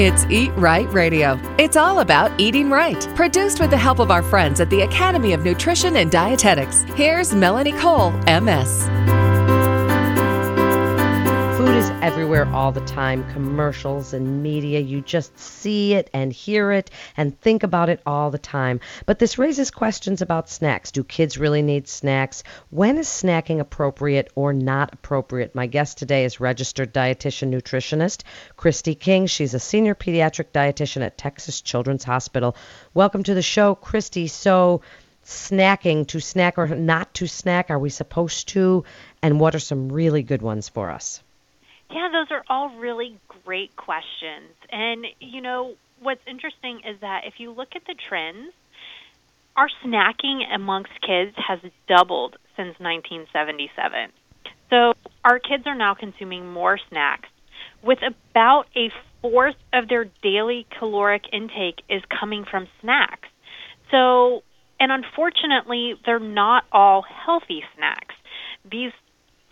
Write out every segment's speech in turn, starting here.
It's Eat Right Radio. It's all about eating right. Produced with the help of our friends at the Academy of Nutrition and Dietetics. Here's Melanie Cole, MS. Everywhere all the time commercials and media. You just see it and hear it and think about it all the time. But this raises questions about snacks. Do kids really need snacks? When is snacking appropriate or not appropriate? My guest today is registered dietitian nutritionist Christy King. She's a senior pediatric dietitian at Texas Children's Hospital. Welcome to the show, Christy. So, snacking, to snack or not to snack, are we supposed to? And what are some really good ones for us? Yeah, those are all really great questions. And, you know, what's interesting is that if you look at the trends, our snacking amongst kids has doubled since 1977. So our kids are now consuming more snacks, with about a fourth of their daily caloric intake is coming from snacks. So, and unfortunately, they're not all healthy snacks. These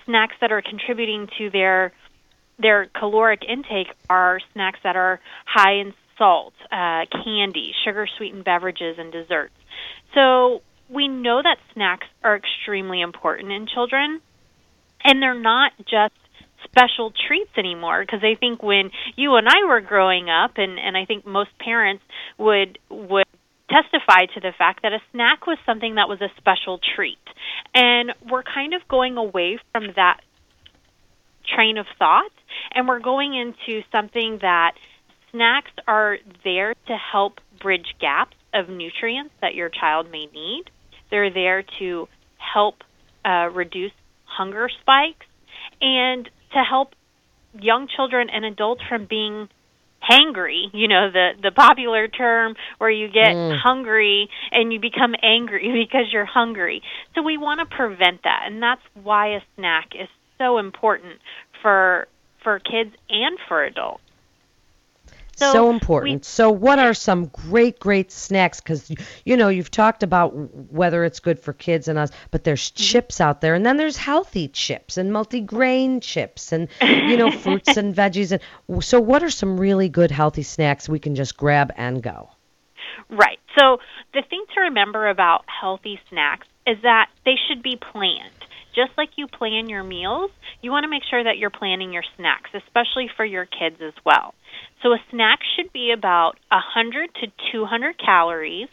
snacks that are contributing to their their caloric intake are snacks that are high in salt, uh, candy, sugar sweetened beverages, and desserts. So we know that snacks are extremely important in children, and they're not just special treats anymore because I think when you and I were growing up and and I think most parents would would testify to the fact that a snack was something that was a special treat. And we're kind of going away from that train of thought and we're going into something that snacks are there to help bridge gaps of nutrients that your child may need. They're there to help uh, reduce hunger spikes and to help young children and adults from being hangry you know the the popular term where you get mm. hungry and you become angry because you're hungry so we want to prevent that and that's why a snack is so important for for kids and for adults. So, so important. We, so, what are some great, great snacks? Because you know you've talked about whether it's good for kids and us, but there's mm-hmm. chips out there, and then there's healthy chips and multi-grain chips, and you know fruits and veggies. And so, what are some really good, healthy snacks we can just grab and go? Right. So, the thing to remember about healthy snacks is that they should be planned just like you plan your meals, you want to make sure that you're planning your snacks, especially for your kids as well. So a snack should be about 100 to 200 calories.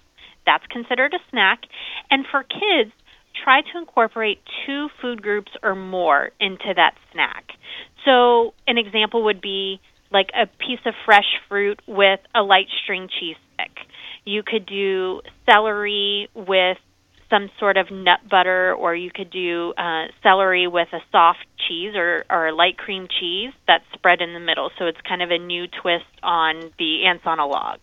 That's considered a snack. And for kids, try to incorporate two food groups or more into that snack. So an example would be like a piece of fresh fruit with a light string cheese stick. You could do celery with some sort of nut butter, or you could do uh, celery with a soft cheese or, or a light cream cheese that's spread in the middle. So it's kind of a new twist on the ants on a log.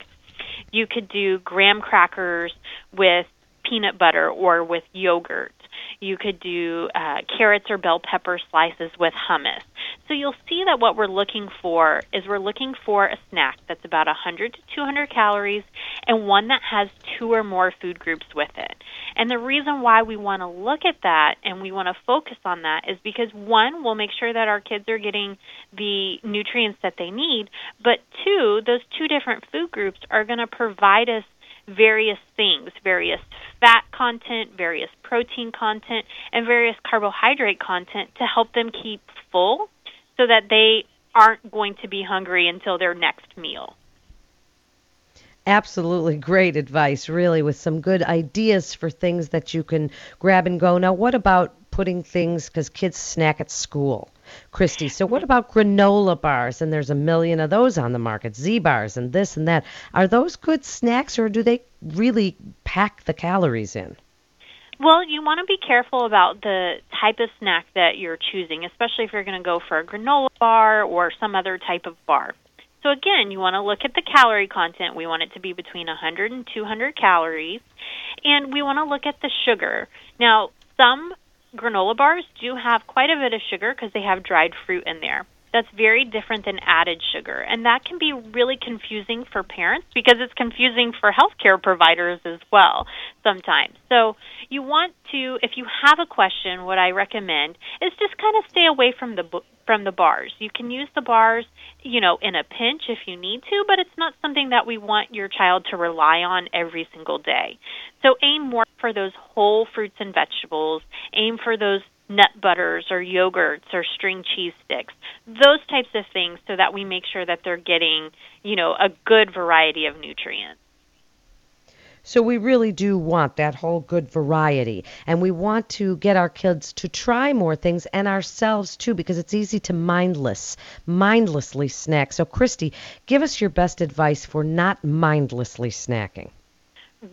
You could do graham crackers with peanut butter or with yogurt. You could do uh, carrots or bell pepper slices with hummus. So you'll see that what we're looking for is we're looking for a snack that's about 100 to 200 calories and one that has two or more food groups with it. And the reason why we want to look at that and we want to focus on that is because one, we'll make sure that our kids are getting the nutrients that they need, but two, those two different food groups are going to provide us various things, various fat content, various protein content, and various carbohydrate content to help them keep full so that they aren't going to be hungry until their next meal. Absolutely great advice, really, with some good ideas for things that you can grab and go. Now, what about putting things, because kids snack at school? Christy. So what about granola bars? And there's a million of those on the market, Z bars and this and that. Are those good snacks or do they really pack the calories in? Well, you want to be careful about the type of snack that you're choosing, especially if you're going to go for a granola bar or some other type of bar. So again, you want to look at the calorie content. We want it to be between 100 and 200 calories, and we want to look at the sugar. Now, some granola bars do have quite a bit of sugar because they have dried fruit in there. that's very different than added sugar. And that can be really confusing for parents because it's confusing for healthcare providers as well sometimes. So you want to, if you have a question, what I recommend is just kind of stay away from the from the bars. You can use the bars, you know, in a pinch if you need to, but it's not something that we want your child to rely on every single day. So aim more for those whole fruits and vegetables. Aim for those nut butters or yogurts or string cheese sticks. Those types of things so that we make sure that they're getting, you know, a good variety of nutrients. So we really do want that whole good variety. And we want to get our kids to try more things and ourselves too, because it's easy to mindless, mindlessly snack. So Christy, give us your best advice for not mindlessly snacking.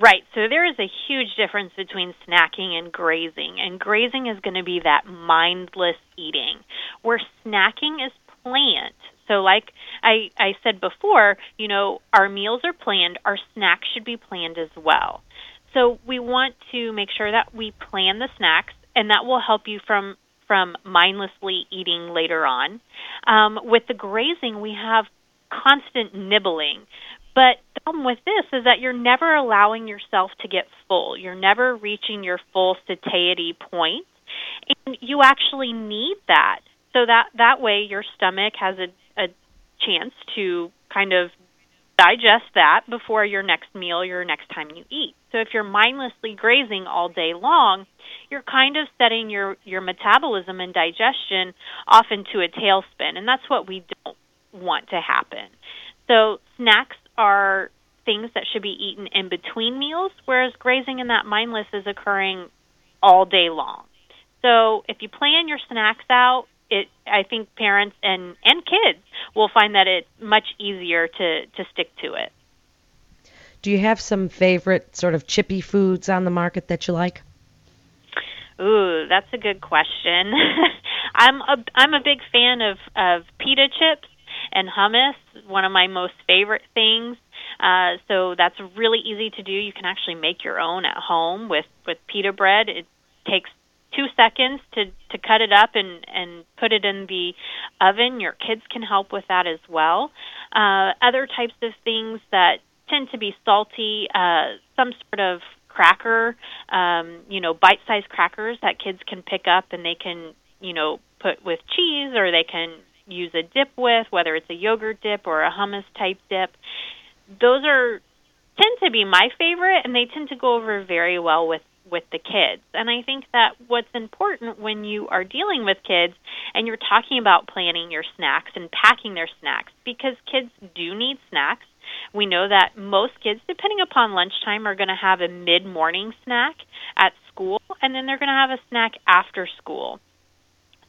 Right. So there is a huge difference between snacking and grazing. And grazing is going to be that mindless eating, where snacking is planned. So, like I, I said before, you know, our meals are planned, our snacks should be planned as well. So, we want to make sure that we plan the snacks, and that will help you from from mindlessly eating later on. Um, with the grazing, we have constant nibbling. But the problem with this is that you're never allowing yourself to get full. You're never reaching your full satiety point. And you actually need that. So that that way your stomach has a a chance to kind of digest that before your next meal, your next time you eat. So if you're mindlessly grazing all day long, you're kind of setting your your metabolism and digestion off into a tailspin, and that's what we don't want to happen. So snacks are things that should be eaten in between meals, whereas grazing in that mindless is occurring all day long. So if you plan your snacks out, it I think parents and and kids will find that it's much easier to to stick to it. Do you have some favorite sort of chippy foods on the market that you like? Ooh, that's a good question. I'm a I'm a big fan of of pita chips and hummus, one of my most favorite things. Uh, so that's really easy to do. You can actually make your own at home with with pita bread. It takes two seconds to to cut it up and and put it in the oven. Your kids can help with that as well. Uh, other types of things that tend to be salty, uh, some sort of cracker, um, you know, bite-sized crackers that kids can pick up and they can, you know, put with cheese or they can use a dip with, whether it's a yogurt dip or a hummus type dip. Those are tend to be my favorite and they tend to go over very well with with the kids. And I think that what's important when you are dealing with kids and you're talking about planning your snacks and packing their snacks because kids do need snacks. We know that most kids, depending upon lunchtime, are going to have a mid morning snack at school and then they're going to have a snack after school.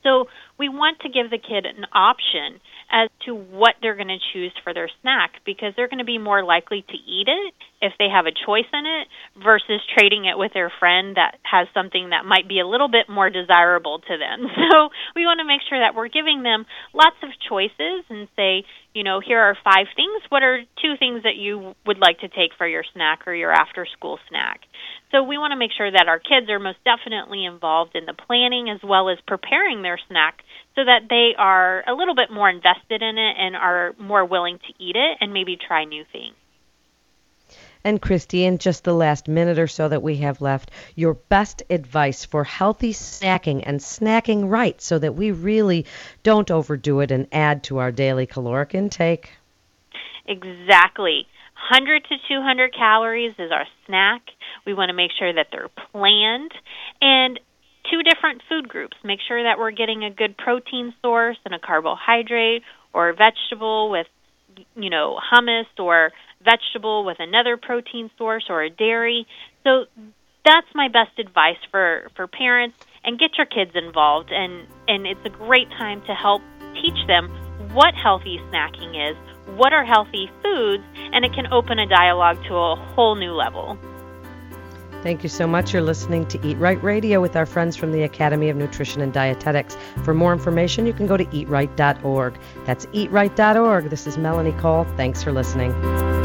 So we want to give the kid an option as to what they're going to choose for their snack because they're going to be more likely to eat it if they have a choice in it versus trading it with their friend that has something that might be a little bit more desirable to them. So we want to make sure that we're giving them lots of choices and say, you know, here are five things. What are two things that you would like to take for your snack or your after school snack? So we want to make sure that our kids are most definitely involved in the planning as well as preparing their snack so that they are a little bit more invested in it and are more willing to eat it and maybe try new things. And Christy, in just the last minute or so that we have left, your best advice for healthy snacking and snacking right so that we really don't overdo it and add to our daily caloric intake. Exactly. 100 to 200 calories is our snack. We want to make sure that they're planned. And two different food groups. Make sure that we're getting a good protein source and a carbohydrate or a vegetable with, you know, hummus or vegetable with another protein source or a dairy. So that's my best advice for, for parents and get your kids involved and, and it's a great time to help teach them what healthy snacking is, what are healthy foods, and it can open a dialogue to a whole new level. Thank you so much. You're listening to Eat Right Radio with our friends from the Academy of Nutrition and Dietetics. For more information, you can go to eatright.org. That's eatright.org. This is Melanie Cole. Thanks for listening.